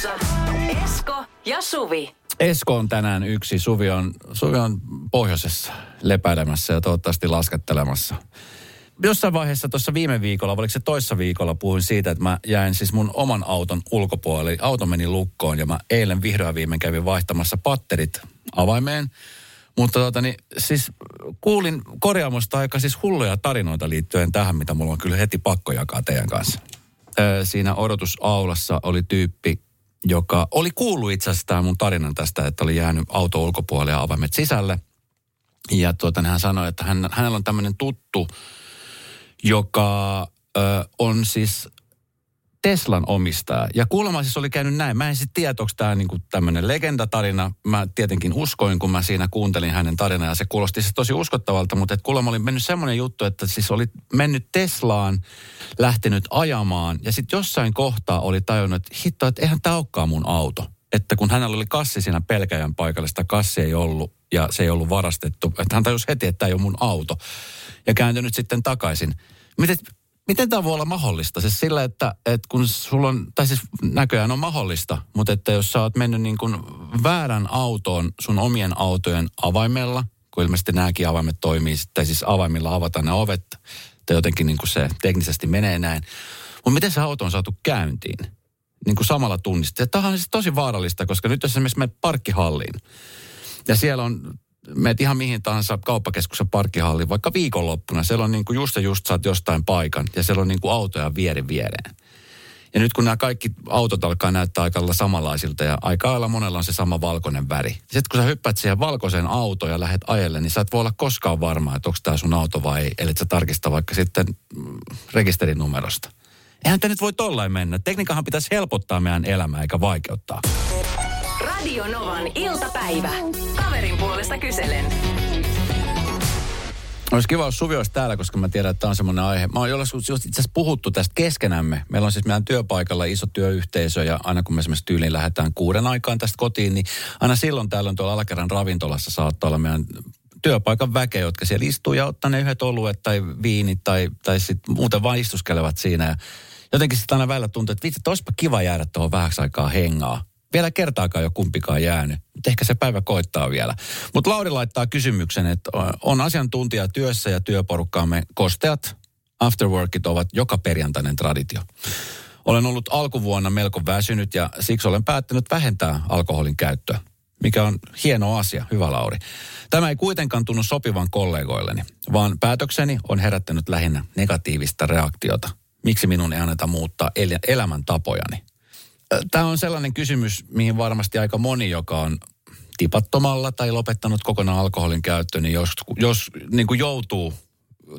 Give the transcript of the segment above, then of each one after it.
Studiossa Esko ja Suvi. Esko on tänään yksi, Suvi on, Suvi on pohjoisessa lepäilemässä ja toivottavasti laskettelemassa. Jossain vaiheessa tuossa viime viikolla, oliko se toissa viikolla, puhuin siitä, että mä jäin siis mun oman auton ulkopuolelle. Auto meni lukkoon ja mä eilen vihdoin viimein kävin vaihtamassa patterit avaimeen. Mutta tota, niin, siis kuulin korjaamosta aika siis hulluja tarinoita liittyen tähän, mitä mulla on kyllä heti pakko jakaa teidän kanssa. Siinä odotusaulassa oli tyyppi, joka oli kuullut itse asiassa tämän mun tarinan tästä, että oli jäänyt auto ulkopuolelle ja avaimet sisälle. Ja tuota, hän sanoi, että hän, hänellä on tämmöinen tuttu, joka ö, on siis Teslan omistaja. Ja kuulemma siis oli käynyt näin. Mä en sitten tiedä, onko tämä niinku tämmöinen legendatarina. Mä tietenkin uskoin, kun mä siinä kuuntelin hänen tarinaa. Ja se kuulosti siis tosi uskottavalta, mutta et kuulemma oli mennyt semmoinen juttu, että siis oli mennyt Teslaan, lähtenyt ajamaan. Ja sitten jossain kohtaa oli tajunnut, että hitto, että eihän tämä olekaan mun auto. Että kun hänellä oli kassi siinä pelkäjän paikalla, sitä kassi ei ollut ja se ei ollut varastettu. Että hän tajusi heti, että tämä ei ole mun auto. Ja kääntynyt sitten takaisin. Miten, miten tämä voi olla mahdollista? Siis sillä, että, että kun sulla on, tai siis näköjään on mahdollista, mutta että jos sä oot mennyt niin kuin väärän autoon sun omien autojen avaimella, kun ilmeisesti nämäkin avaimet toimii, tai siis avaimilla avataan ne ovet, tai jotenkin niin kuin se teknisesti menee näin. Mutta miten se auto on saatu käyntiin? Niin kuin samalla tunnista. Tämä on siis tosi vaarallista, koska nyt jos esimerkiksi menet parkkihalliin, ja siellä on meet ihan mihin tahansa kauppakeskuksen parkkihalliin, vaikka viikonloppuna. Siellä on niin kuin just ja just saat jostain paikan ja siellä on niin kuin autoja vieri viereen. Ja nyt kun nämä kaikki autot alkaa näyttää aika lailla samanlaisilta ja aika lailla monella on se sama valkoinen väri. Sitten kun sä hyppäät siihen valkoiseen autoon ja lähdet ajelle, niin sä et voi olla koskaan varma, että onko tämä sun auto vai ei. Eli sä tarkista vaikka sitten mm, rekisterinumerosta. Eihän tämä nyt voi tollain mennä. Tekniikahan pitäisi helpottaa meidän elämää eikä vaikeuttaa. Radio Novan iltapäivä. Kaverin puolesta kyselen. Olisi kiva, jos Suvi olisi täällä, koska mä tiedän, että tämä on semmoinen aihe. Mä oon joskus just itse asiassa puhuttu tästä keskenämme. Meillä on siis meidän työpaikalla iso työyhteisö ja aina kun me esimerkiksi tyyliin lähdetään kuuden aikaan tästä kotiin, niin aina silloin täällä on tuolla alakerran ravintolassa saattaa olla meidän työpaikan väkeä, jotka siellä istuu ja ottaa ne yhdet oluet tai viinit tai, tai sitten muuten vain istuskelevat siinä. Ja jotenkin sitten aina välillä tuntuu, että vitsi, olisipa kiva jäädä tuohon vähäksi aikaa hengaa vielä kertaakaan jo kumpikaan jäänyt. Mutta ehkä se päivä koittaa vielä. Mutta Lauri laittaa kysymyksen, että on asiantuntija työssä ja työporukkaamme kosteat afterworkit ovat joka perjantainen traditio. Olen ollut alkuvuonna melko väsynyt ja siksi olen päättänyt vähentää alkoholin käyttöä, mikä on hieno asia, hyvä Lauri. Tämä ei kuitenkaan tunnu sopivan kollegoilleni, vaan päätökseni on herättänyt lähinnä negatiivista reaktiota. Miksi minun ei anneta muuttaa el- elämäntapojani? Tämä on sellainen kysymys, mihin varmasti aika moni, joka on tipattomalla tai lopettanut kokonaan alkoholin käyttö, niin jos, jos niin kuin joutuu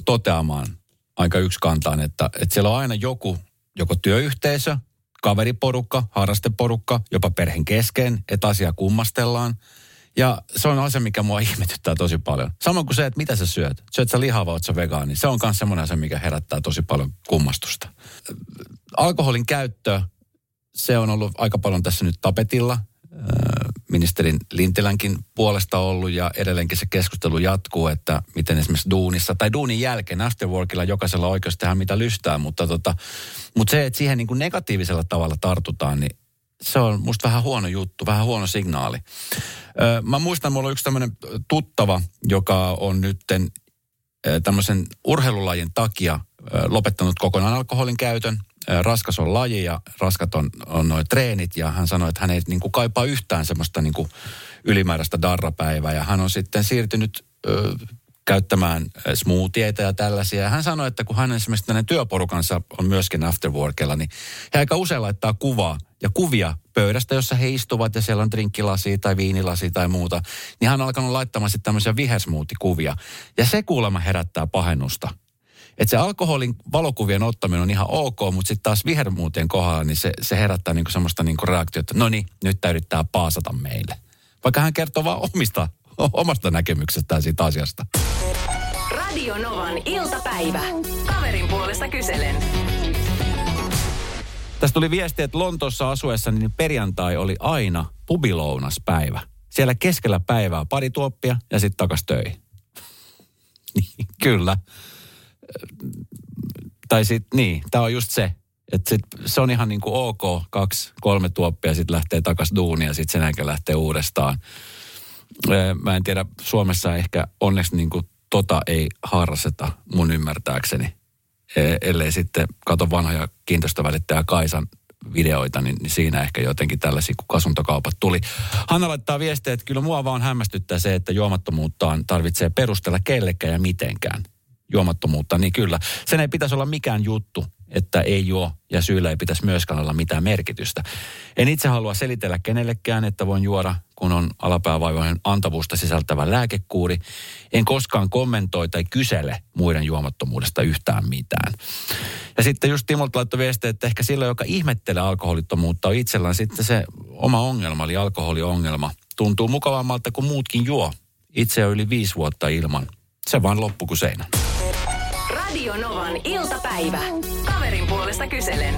toteamaan aika yksikantaan, että, että siellä on aina joku, joko työyhteisö, kaveriporukka, harrasteporukka, jopa perheen kesken, että asia kummastellaan. Ja se on asia, mikä mua ihmetyttää tosi paljon. Samoin kuin se, että mitä sä syöt. Syöt sä lihaa vai sä vegaani. Se on myös semmoinen asia, mikä herättää tosi paljon kummastusta. Alkoholin käyttö se on ollut aika paljon tässä nyt tapetilla. Ministerin Lintilänkin puolesta ollut ja edelleenkin se keskustelu jatkuu, että miten esimerkiksi duunissa tai duunin jälkeen afterworkilla jokaisella oikeus tehdä mitä lystää, mutta, tota, mutta se, että siihen niin kuin negatiivisella tavalla tartutaan, niin se on musta vähän huono juttu, vähän huono signaali. Mä muistan, mulla on yksi tämmöinen tuttava, joka on nytten tämmöisen urheilulajin takia lopettanut kokonaan alkoholin käytön raskas on laji ja raskat on, on noin treenit ja hän sanoi, että hän ei niin kuin kaipaa yhtään semmoista niin kuin ylimääräistä darrapäivää ja hän on sitten siirtynyt ö, käyttämään smoothieita ja tällaisia. Hän sanoi, että kun hän esimerkiksi hänen työporukansa on myöskin afterworkilla, niin he aika usein laittaa kuvaa ja kuvia pöydästä, jossa he istuvat ja siellä on drinkkilasi tai viinilasi tai muuta. Niin hän on alkanut laittamaan sitten tämmöisiä vihersmoothie-kuvia. Ja se kuulemma herättää pahennusta Että se alkoholin valokuvien ottaminen on ihan ok, mutta sitten taas vihermuutien kohdalla, niin se, se herättää niinku semmoista niinku reaktiota, että no niin, nyt tämä yrittää paasata meille. Vaikka hän kertoo vaan omista, omasta näkemyksestään siitä asiasta. Radio Novan iltapäivä. Kaverin puolesta kyselen. Tästä tuli viesti, että Lontoossa asuessa niin perjantai oli aina pubilounaspäivä. Siellä keskellä päivää pari tuoppia ja sitten takas töihin. Niin, Kyllä. Tai sitten, niin, tämä on just se. Että sit, se on ihan niin kuin ok, kaksi, kolme tuoppia, sitten lähtee takas duunia ja sitten sen lähtee uudestaan. Mä en tiedä, Suomessa ehkä onneksi niin kuin tota ei harrasteta mun ymmärtääkseni. E- ellei sitten kato vanhoja kiinteistövälittäjä Kaisan videoita, niin, niin siinä ehkä jotenkin tällaisia, kun kasuntokaupat tuli. Hanna laittaa viestiä, että kyllä mua vaan hämmästyttää se, että juomattomuuttaan tarvitsee perustella kellekään ja mitenkään juomattomuutta, niin kyllä. Sen ei pitäisi olla mikään juttu, että ei juo ja syyllä ei pitäisi myöskään olla mitään merkitystä. En itse halua selitellä kenellekään, että voin juoda, kun on alapäävaivojen antavuutta sisältävä lääkekuuri. En koskaan kommentoi tai kysele muiden juomattomuudesta yhtään mitään. Ja sitten just Timolta laittoi viestiä, että ehkä sillä, joka ihmettelee alkoholittomuutta, on itsellään sitten se oma ongelma, eli alkoholiongelma. Tuntuu mukavammalta kuin muutkin juo. Itse on yli viisi vuotta ilman. Se vaan loppu kuin seinä. Radio Novan iltapäivä. Kaverin puolesta kyselen.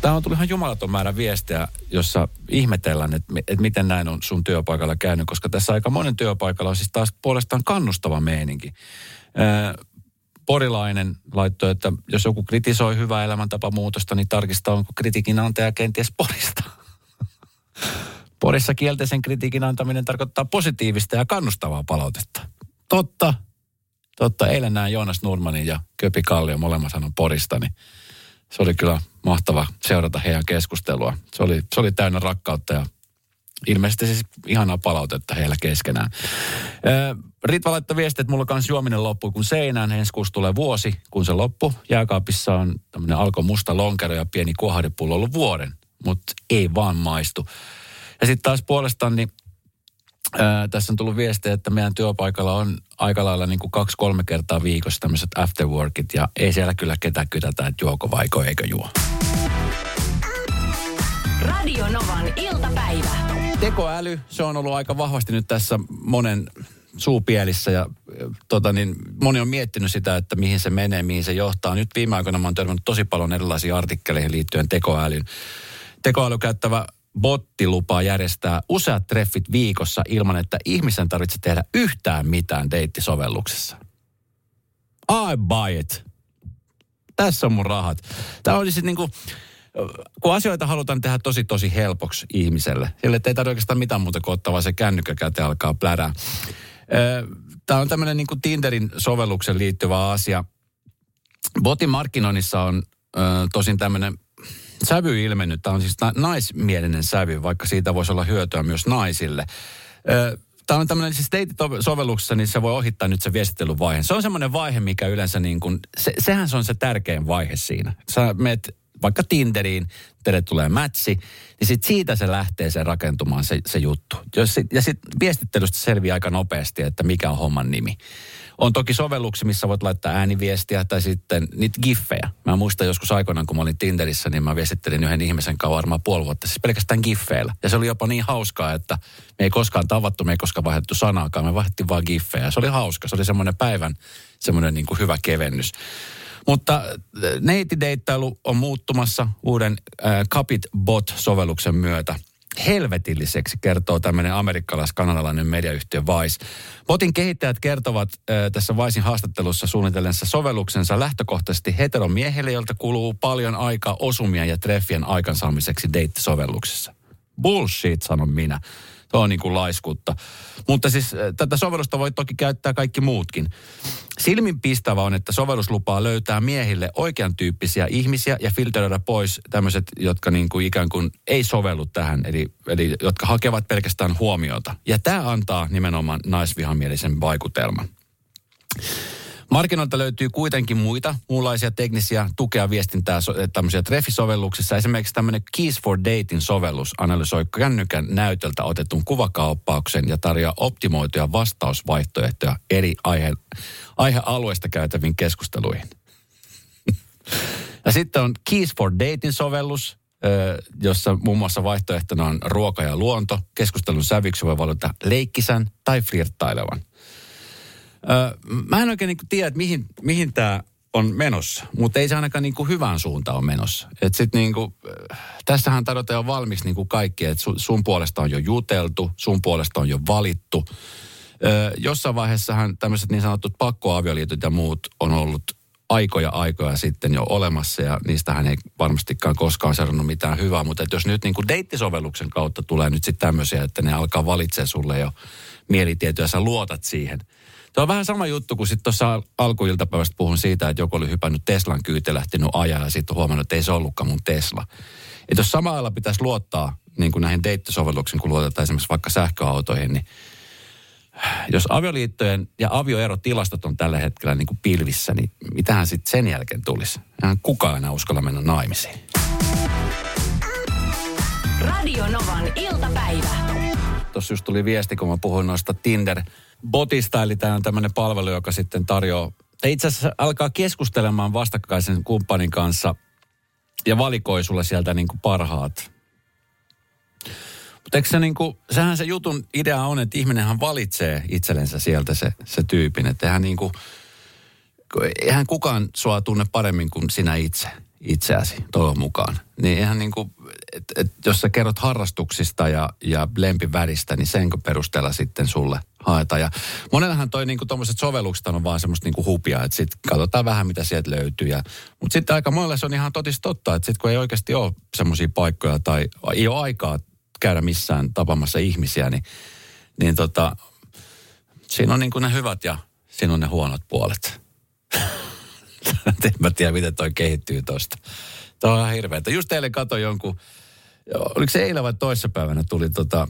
Tämä on tullut ihan jumalaton määrä viestejä, jossa ihmetellään, että, että miten näin on sun työpaikalla käynyt, koska tässä aika monen työpaikalla on siis taas puolestaan kannustava meininki. Porilainen laittoi, että jos joku kritisoi hyvää elämäntapamuutosta, niin tarkistaa, onko kritiikin antaja kenties Porista. Porissa kielteisen kritiikin antaminen tarkoittaa positiivista ja kannustavaa palautetta. Totta, totta. Eilen näin Joonas Nurmanin ja Köpi Kallio molemmat on Porista, niin se oli kyllä mahtava seurata heidän keskustelua. Se oli, se oli täynnä rakkautta ja ilmeisesti siis ihanaa palautetta heillä keskenään. Ritva laittoi viesti, että mulla kans juominen loppui kun seinään. Ensi kuussa tulee vuosi, kun se loppu. Jääkaapissa on tämmöinen alko musta lonkero ja pieni kuohadepullo ollut vuoden, mutta ei vaan maistu. Ja sitten taas puolestaan niin Ää, tässä on tullut viestiä, että meidän työpaikalla on aika lailla niin kaksi-kolme kertaa viikossa tämmöiset afterworkit ja ei siellä kyllä ketään kytätä, että juoko vaiko eikö juo. Radio Novan iltapäivä. Tekoäly, se on ollut aika vahvasti nyt tässä monen suupielissä ja tota niin, moni on miettinyt sitä, että mihin se menee, mihin se johtaa. Nyt viime aikoina mä oon törmännyt tosi paljon erilaisia artikkeleihin liittyen tekoälyyn. Tekoäly käyttävä botti lupaa järjestää useat treffit viikossa ilman, että ihmisen tarvitsee tehdä yhtään mitään deittisovelluksessa. I buy it. Tässä on mun rahat. Tämä on siis niinku, kun asioita halutaan tehdä tosi tosi helpoksi ihmiselle, sille ei tarvitse oikeastaan mitään muuta kuin ottaa vaan se kännykkä alkaa plärää. Tämä on tämmöinen niin Tinderin sovelluksen liittyvä asia. Botin markkinoinnissa on tosin tämmöinen sävy ilmennyt. Tämä on siis na- naismielinen sävy, vaikka siitä voisi olla hyötyä myös naisille. Tämä on tämmöinen siis sovelluksessa, niin se voi ohittaa nyt se viestittelyvaihe. Se on semmoinen vaihe, mikä yleensä niin kuin, se, sehän se on se tärkein vaihe siinä. Sä meet vaikka Tinderiin, teille tulee mätsi, niin sit siitä se lähtee se rakentumaan se, se juttu. Ja sitten viestittelystä selviää aika nopeasti, että mikä on homman nimi. On toki sovelluksia, missä voit laittaa ääniviestiä tai sitten niitä giffejä. Mä muistan joskus aikoinaan, kun mä olin Tinderissä, niin mä viestittelin yhden ihmisen kanssa varmaan puoli vuotta, siis pelkästään giffeillä. Ja se oli jopa niin hauskaa, että me ei koskaan tavattu, me ei koskaan vaihdettu sanaakaan, me vaihdettiin vaan giffejä. Se oli hauska, se oli semmoinen päivän semmoinen niin kuin hyvä kevennys. Mutta äh, neitideittailu on muuttumassa uuden äh, Capit Bot-sovelluksen myötä helvetilliseksi, kertoo tämmöinen amerikkalais-kanadalainen mediayhtiö Vice. Botin kehittäjät kertovat äh, tässä Vicein haastattelussa suunnitellensa sovelluksensa lähtökohtaisesti heteromiehille, joilta kuluu paljon aikaa osumien ja treffien aikansaamiseksi deittisovelluksessa. Bullshit, sanon minä. Se on niin kuin laiskutta. Mutta siis äh, tätä sovellusta voi toki käyttää kaikki muutkin. Silminpistävä on, että sovellus lupaa löytää miehille oikean tyyppisiä ihmisiä ja filteröidä pois tämmöiset, jotka niin kuin ikään kuin ei sovellu tähän, eli, eli jotka hakevat pelkästään huomiota. Ja tämä antaa nimenomaan naisvihamielisen vaikutelman. Markkinoilta löytyy kuitenkin muita muunlaisia teknisiä tukea viestintää tämmöisiä treffisovelluksissa. Esimerkiksi tämmöinen Keys for Dating sovellus analysoi kännykän näytöltä otetun kuvakauppauksen ja tarjoaa optimoituja vastausvaihtoehtoja eri aihe- aihealueesta käytäviin keskusteluihin. ja sitten on Keys for Dating sovellus, jossa muun muassa vaihtoehtona on ruoka ja luonto. Keskustelun sävyksi voi valita leikkisän tai flirttailevan. Mä en oikein niin tiedä, että mihin, mihin tämä on menossa, mutta ei se ainakaan niin kuin hyvään suuntaan ole menossa. Et sit niin kuin, tässähän tarjotaan jo valmiiksi niin kuin kaikki, että sun, sun puolesta on jo juteltu, sun puolesta on jo valittu. Ö, jossain vaiheessahan tämmöiset niin sanotut pakkoavioliitot ja muut on ollut aikoja aikoja sitten jo olemassa ja niistähän ei varmastikaan koskaan seurannut mitään hyvää, mutta jos nyt niin kuin deittisovelluksen kautta tulee nyt sitten tämmöisiä, että ne alkaa valitsemaan sulle jo mielitietoja, sä luotat siihen – Tuo on vähän sama juttu, kun sitten tuossa alkuiltapäivästä puhun siitä, että joku oli hypännyt Teslan kyyteen lähtenyt ajaa ja sitten huomannut, että ei se ollutkaan mun Tesla. Että jos samalla pitäisi luottaa niin kuin näihin deittisovelluksiin, kun luotetaan esimerkiksi vaikka sähköautoihin, niin jos avioliittojen ja avioerotilastot on tällä hetkellä niin kuin pilvissä, niin mitähän sitten sen jälkeen tulisi? Eihän kukaan enää uskalla mennä naimisiin. Radio Novan iltapäivä. Tuossa just tuli viesti, kun mä puhuin noista Tinder Botista, eli tämä on tämmöinen palvelu, joka sitten tarjoaa, itse asiassa alkaa keskustelemaan vastakkaisen kumppanin kanssa ja valikoi sulle sieltä niin kuin parhaat. Mutta eikö se niin kuin, sehän se jutun idea on, että ihminenhän valitsee itsellensä sieltä se, se tyypin. Että eihän, niin kuin, eihän kukaan sua tunne paremmin kuin sinä itse itseäsi toivon mukaan. Niin ihan niin kuin, et, et, jos sä kerrot harrastuksista ja, ja lempiväristä, niin sen perusteella sitten sulle haetaan. Ja monellahan toi niin tuommoiset sovellukset on vaan semmoista niin hupia, että sitten katsotaan vähän mitä sieltä löytyy. Ja, mutta sitten aika monelle se on ihan totis totta, että sitten kun ei oikeasti ole semmoisia paikkoja tai ei ole aikaa käydä missään tapamassa ihmisiä, niin, niin tota, siinä on niin kuin ne hyvät ja siinä on ne huonot puolet. en mä tiedä, miten toi kehittyy tosta. Tämä on ihan hirveetä. Just eilen katsoin jonkun, oliko se eilen vai toissapäivänä tuli tota,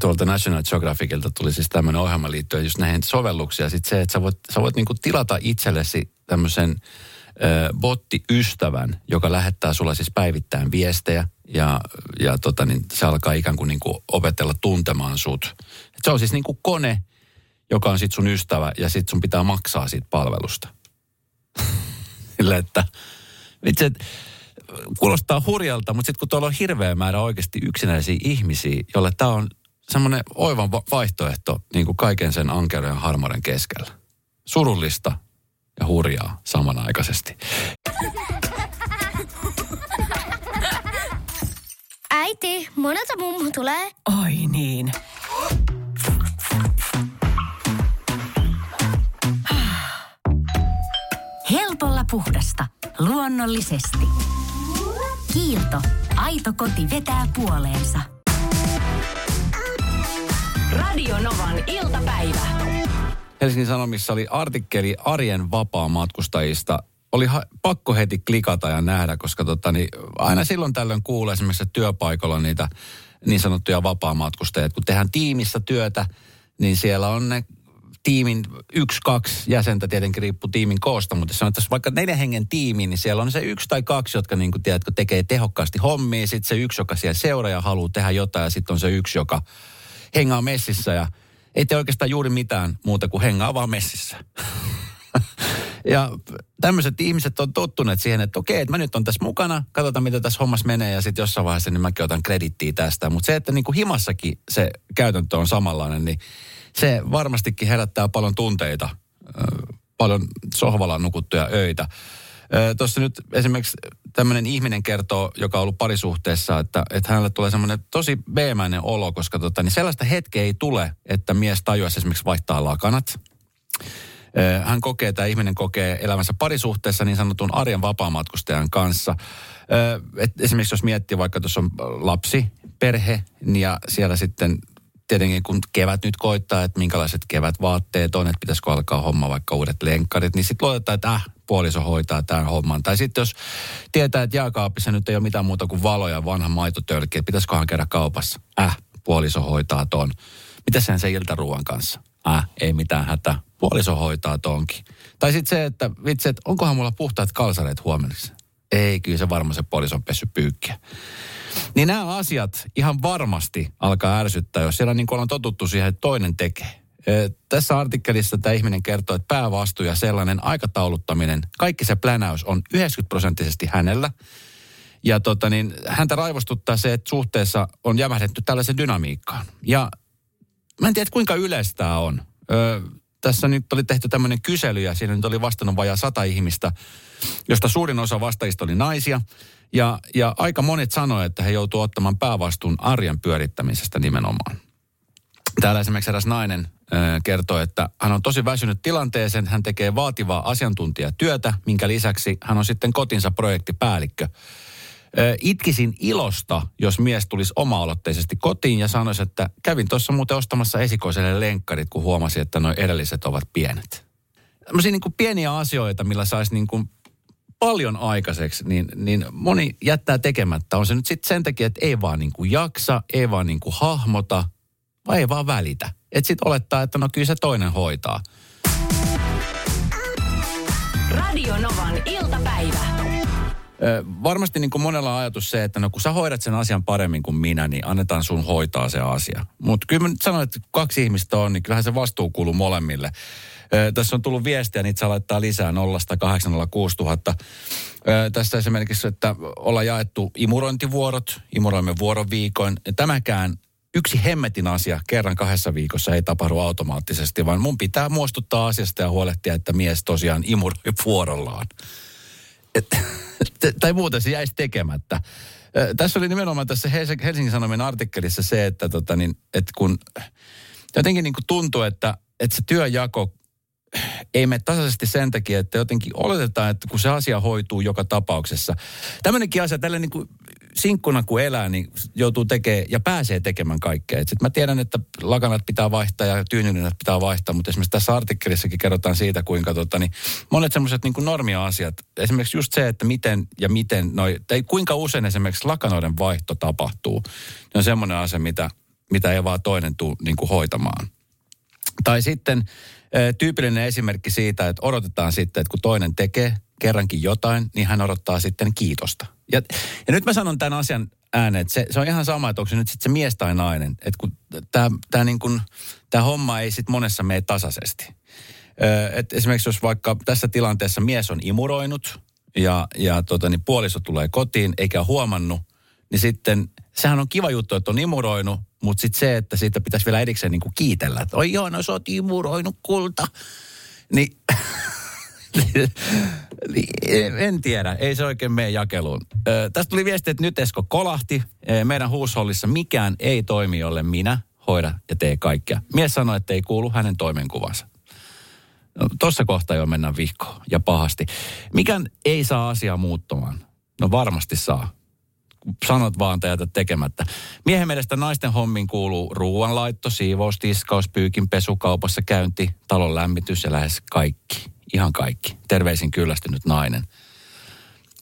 tuolta National Geographicilta tuli siis tämmöinen ohjelma liittyen just näihin sovelluksiin. Sitten se, että sä voit, sä voit niinku tilata itsellesi tämmöisen botti-ystävän, joka lähettää sulla siis päivittäin viestejä ja, ja tota, niin se alkaa ikään kuin, niinku opetella tuntemaan sut. Et se on siis niinku kone, joka on sitten sun ystävä ja sitten sun pitää maksaa siitä palvelusta. Sille, että itse, kuulostaa hurjalta, mutta sitten kun tuolla on hirveä määrä oikeasti yksinäisiä ihmisiä, jolle tämä on semmoinen oivan vaihtoehto niin kuin kaiken sen ankeuden ja harmoiden keskellä. Surullista ja hurjaa samanaikaisesti. Äiti, monelta mummu tulee? Oi niin. Helpolla puhdasta. Luonnollisesti. Kiilto. Aito koti vetää puoleensa. Radio Novan iltapäivä. Helsingin Sanomissa oli artikkeli arjen vapaa-matkustajista. Oli ha- pakko heti klikata ja nähdä, koska tota, niin aina silloin tällöin kuulee esimerkiksi työpaikalla niitä niin sanottuja vapaa-matkustajia. Kun tehdään tiimissä työtä, niin siellä on ne tiimin yksi, kaksi jäsentä tietenkin riippuu tiimin koosta, mutta jos on tässä vaikka neljän hengen tiimi, niin siellä on se yksi tai kaksi, jotka niin kuin, tiedätkö, tekee tehokkaasti hommia, sitten se yksi, joka siellä seuraa ja haluaa tehdä jotain, ja sitten on se yksi, joka hengaa messissä ja ei tee oikeastaan juuri mitään muuta kuin hengaa vaan messissä. ja tämmöiset ihmiset on tottuneet siihen, että okei, että mä nyt on tässä mukana, katsotaan mitä tässä hommassa menee ja sitten jossain vaiheessa niin mäkin otan kredittiä tästä. Mutta se, että niin kuin himassakin se käytäntö on samanlainen, niin se varmastikin herättää paljon tunteita, paljon sohvalla nukuttuja öitä. Tuossa nyt esimerkiksi tämmöinen ihminen kertoo, joka on ollut parisuhteessa, että, että hänelle tulee semmoinen tosi veemäinen olo, koska tota, niin sellaista hetkeä ei tule, että mies tajuaisi esimerkiksi vaihtaa lakanat. Hän kokee, tämä ihminen kokee elämänsä parisuhteessa niin sanotun arjen vapaamatkustajan kanssa. Et esimerkiksi jos miettii vaikka tuossa on lapsi, perhe, niin ja siellä sitten tietenkin kun kevät nyt koittaa, että minkälaiset kevätvaatteet on, että pitäisikö alkaa homma vaikka uudet lenkkarit, niin sitten luotetaan, että äh, puoliso hoitaa tämän homman. Tai sitten jos tietää, että jääkaapissa nyt ei ole mitään muuta kuin valoja vanha maitotölkki, että pitäisiköhän käydä kaupassa. Äh, puoliso hoitaa ton. Mitä sen se iltaruuan kanssa? Äh, ei mitään hätä. Puoliso hoitaa tonkin. Tai sitten se, että vitsi, että onkohan mulla puhtaat kalsareet huomenna? Ei, kyllä se varmaan se puoliso on pessy pyykkiä. Niin nämä asiat ihan varmasti alkaa ärsyttää, jos siellä niin on totuttu siihen, että toinen tekee. Tässä artikkelissa tämä ihminen kertoo, että päävastuu ja sellainen aikatauluttaminen, kaikki se plänäys on 90 prosenttisesti hänellä. Ja tota niin, häntä raivostuttaa se, että suhteessa on jämähdetty tällaisen dynamiikkaan. Ja mä en tiedä, kuinka yleistä tämä on. Ö, tässä nyt oli tehty tämmöinen kysely ja siinä nyt oli vastannut vajaa sata ihmistä, josta suurin osa vastaajista oli naisia. Ja, ja aika monet sanoivat, että he joutuivat ottamaan päävastuun arjen pyörittämisestä nimenomaan. Täällä esimerkiksi eräs nainen kertoo, että hän on tosi väsynyt tilanteeseen. Hän tekee vaativaa asiantuntijatyötä, minkä lisäksi hän on sitten kotinsa projektipäällikkö. Itkisin ilosta, jos mies tulisi oma-aloitteisesti kotiin ja sanoisi, että kävin tuossa muuten ostamassa esikoiselle lenkkarit, kun huomasin, että nuo edelliset ovat pienet. Tämmöisiä niin kuin pieniä asioita, millä saisi niin kuin paljon aikaiseksi, niin, niin moni jättää tekemättä. On se nyt sitten sen takia, että ei vaan niin kuin jaksa, ei vaan niin kuin hahmota, vai ei vaan välitä. Että sitten olettaa, että no kyllä se toinen hoitaa. Radio Novan iltapäivä. Varmasti niin kuin monella on ajatus se, että no kun sä hoidat sen asian paremmin kuin minä, niin annetaan sun hoitaa se asia. Mutta kyllä mä nyt sanon, että kaksi ihmistä on, niin kyllähän se vastuu kuuluu molemmille. Tässä on tullut viestiä, niitä saa laittaa lisää 0806000. Tässä esimerkiksi, että ollaan jaettu imurointivuorot, imuroimme vuoroviikoin. Tämäkään yksi hemmetin asia kerran kahdessa viikossa ei tapahdu automaattisesti, vaan mun pitää muistuttaa asiasta ja huolehtia, että mies tosiaan imuroi vuorollaan. Et, tai muuten se jäisi tekemättä. Tässä oli nimenomaan tässä Helsingin Sanomien artikkelissa se, että, tota niin, että kun jotenkin niin kuin tuntuu, että, että se työjako ei mene tasaisesti sen takia, että jotenkin oletetaan, että kun se asia hoituu joka tapauksessa. Tämmöinenkin asia, tällä niin kuin sinkkuna kun elää, niin joutuu tekemään ja pääsee tekemään kaikkea. Et sit mä tiedän, että lakanat pitää vaihtaa ja tyynylinät pitää vaihtaa, mutta esimerkiksi tässä artikkelissakin kerrotaan siitä, kuinka tota, niin monet semmoiset niin normia-asiat, esimerkiksi just se, että miten ja miten, noi, tai kuinka usein esimerkiksi lakanoiden vaihto tapahtuu, niin on semmoinen asia, mitä, mitä ei vaan toinen tule niin kuin hoitamaan. Tai sitten tyypillinen esimerkki siitä, että odotetaan sitten, että kun toinen tekee kerrankin jotain, niin hän odottaa sitten kiitosta. Ja, ja nyt mä sanon tämän asian ääneen, että se, se on ihan sama, että onko se nyt sitten se mies tai nainen. Että kun tämä niin homma ei sitten monessa mene tasaisesti. Ö, et esimerkiksi jos vaikka tässä tilanteessa mies on imuroinut ja, ja tota, niin puoliso tulee kotiin eikä huomannut, niin sitten sehän on kiva juttu, että on imuroinut, mutta sitten se, että siitä pitäisi vielä erikseen niin kuin kiitellä, että oi joo, no sä oot imuroinut kulta. Niin, niin en tiedä, ei se oikein mene jakeluun. Ö, tästä tuli viesti, että nyt Esko kolahti. Meidän huushollissa mikään ei toimi, jolle minä hoida ja tee kaikkea. Mies sanoi, että ei kuulu hänen toimenkuvansa. No, Tuossa kohtaa jo mennään vihkoon ja pahasti. Mikään ei saa asiaa muuttumaan. No varmasti saa sanot vaan tai jätät tekemättä. Miehen mielestä naisten hommin kuuluu ruoanlaitto, siivous, tiskaus, pyykin pesu, kaupassa käynti, talon lämmitys ja lähes kaikki. Ihan kaikki. Terveisin kyllästynyt nainen.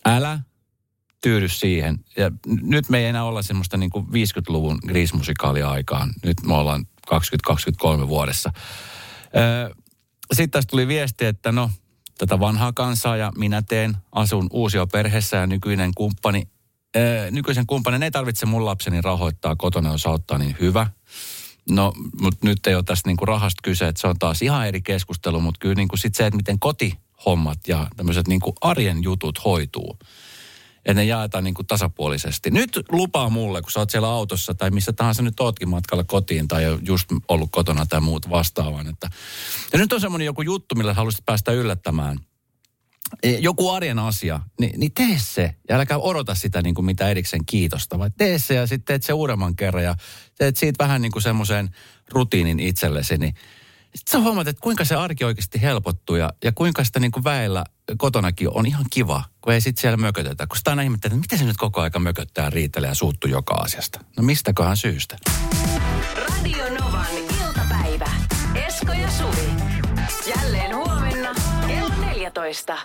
Älä tyydy siihen. Ja nyt me ei enää olla semmoista niin kuin 50-luvun griismusikaalia aikaan. Nyt me ollaan 2023 vuodessa. Sitten tästä tuli viesti, että no, tätä vanhaa kansaa ja minä teen, asun uusio perheessä ja nykyinen kumppani nykyisen kumppanin ei tarvitse mun lapseni rahoittaa kotona, jos auttaa, niin hyvä. No, mutta nyt ei ole tästä niinku rahasta kyse, että se on taas ihan eri keskustelu, mutta kyllä niinku sit se, että miten kotihommat ja tämmöiset niinku arjen jutut hoituu, että ne jaetaan niinku tasapuolisesti. Nyt lupaa mulle, kun sä oot siellä autossa tai missä tahansa nyt ootkin matkalla kotiin tai just ollut kotona tai muut vastaavan. Että... Ja nyt on semmoinen joku juttu, millä haluaisit päästä yllättämään – joku arjen asia, niin, niin tee se. Ja älkää odota sitä niin kuin mitä erikseen kiitosta, vaan tee se ja sitten teet se uudemman kerran ja teet siitä vähän niin kuin semmoisen rutiinin itsellesi, niin sitten sä huomaat, että kuinka se arki oikeasti helpottuu ja, ja kuinka sitä niin kuin väellä kotonakin on ihan kiva, kun ei sitten siellä mökötetä. Kun sitä aina ihmettelee, että miten se nyt koko aika mököttää, riitelee ja suuttuu joka asiasta. No mistäköhän syystä? Radio Novan iltapäivä. Esko ja Suvi. Jälleen huomenna kello 14.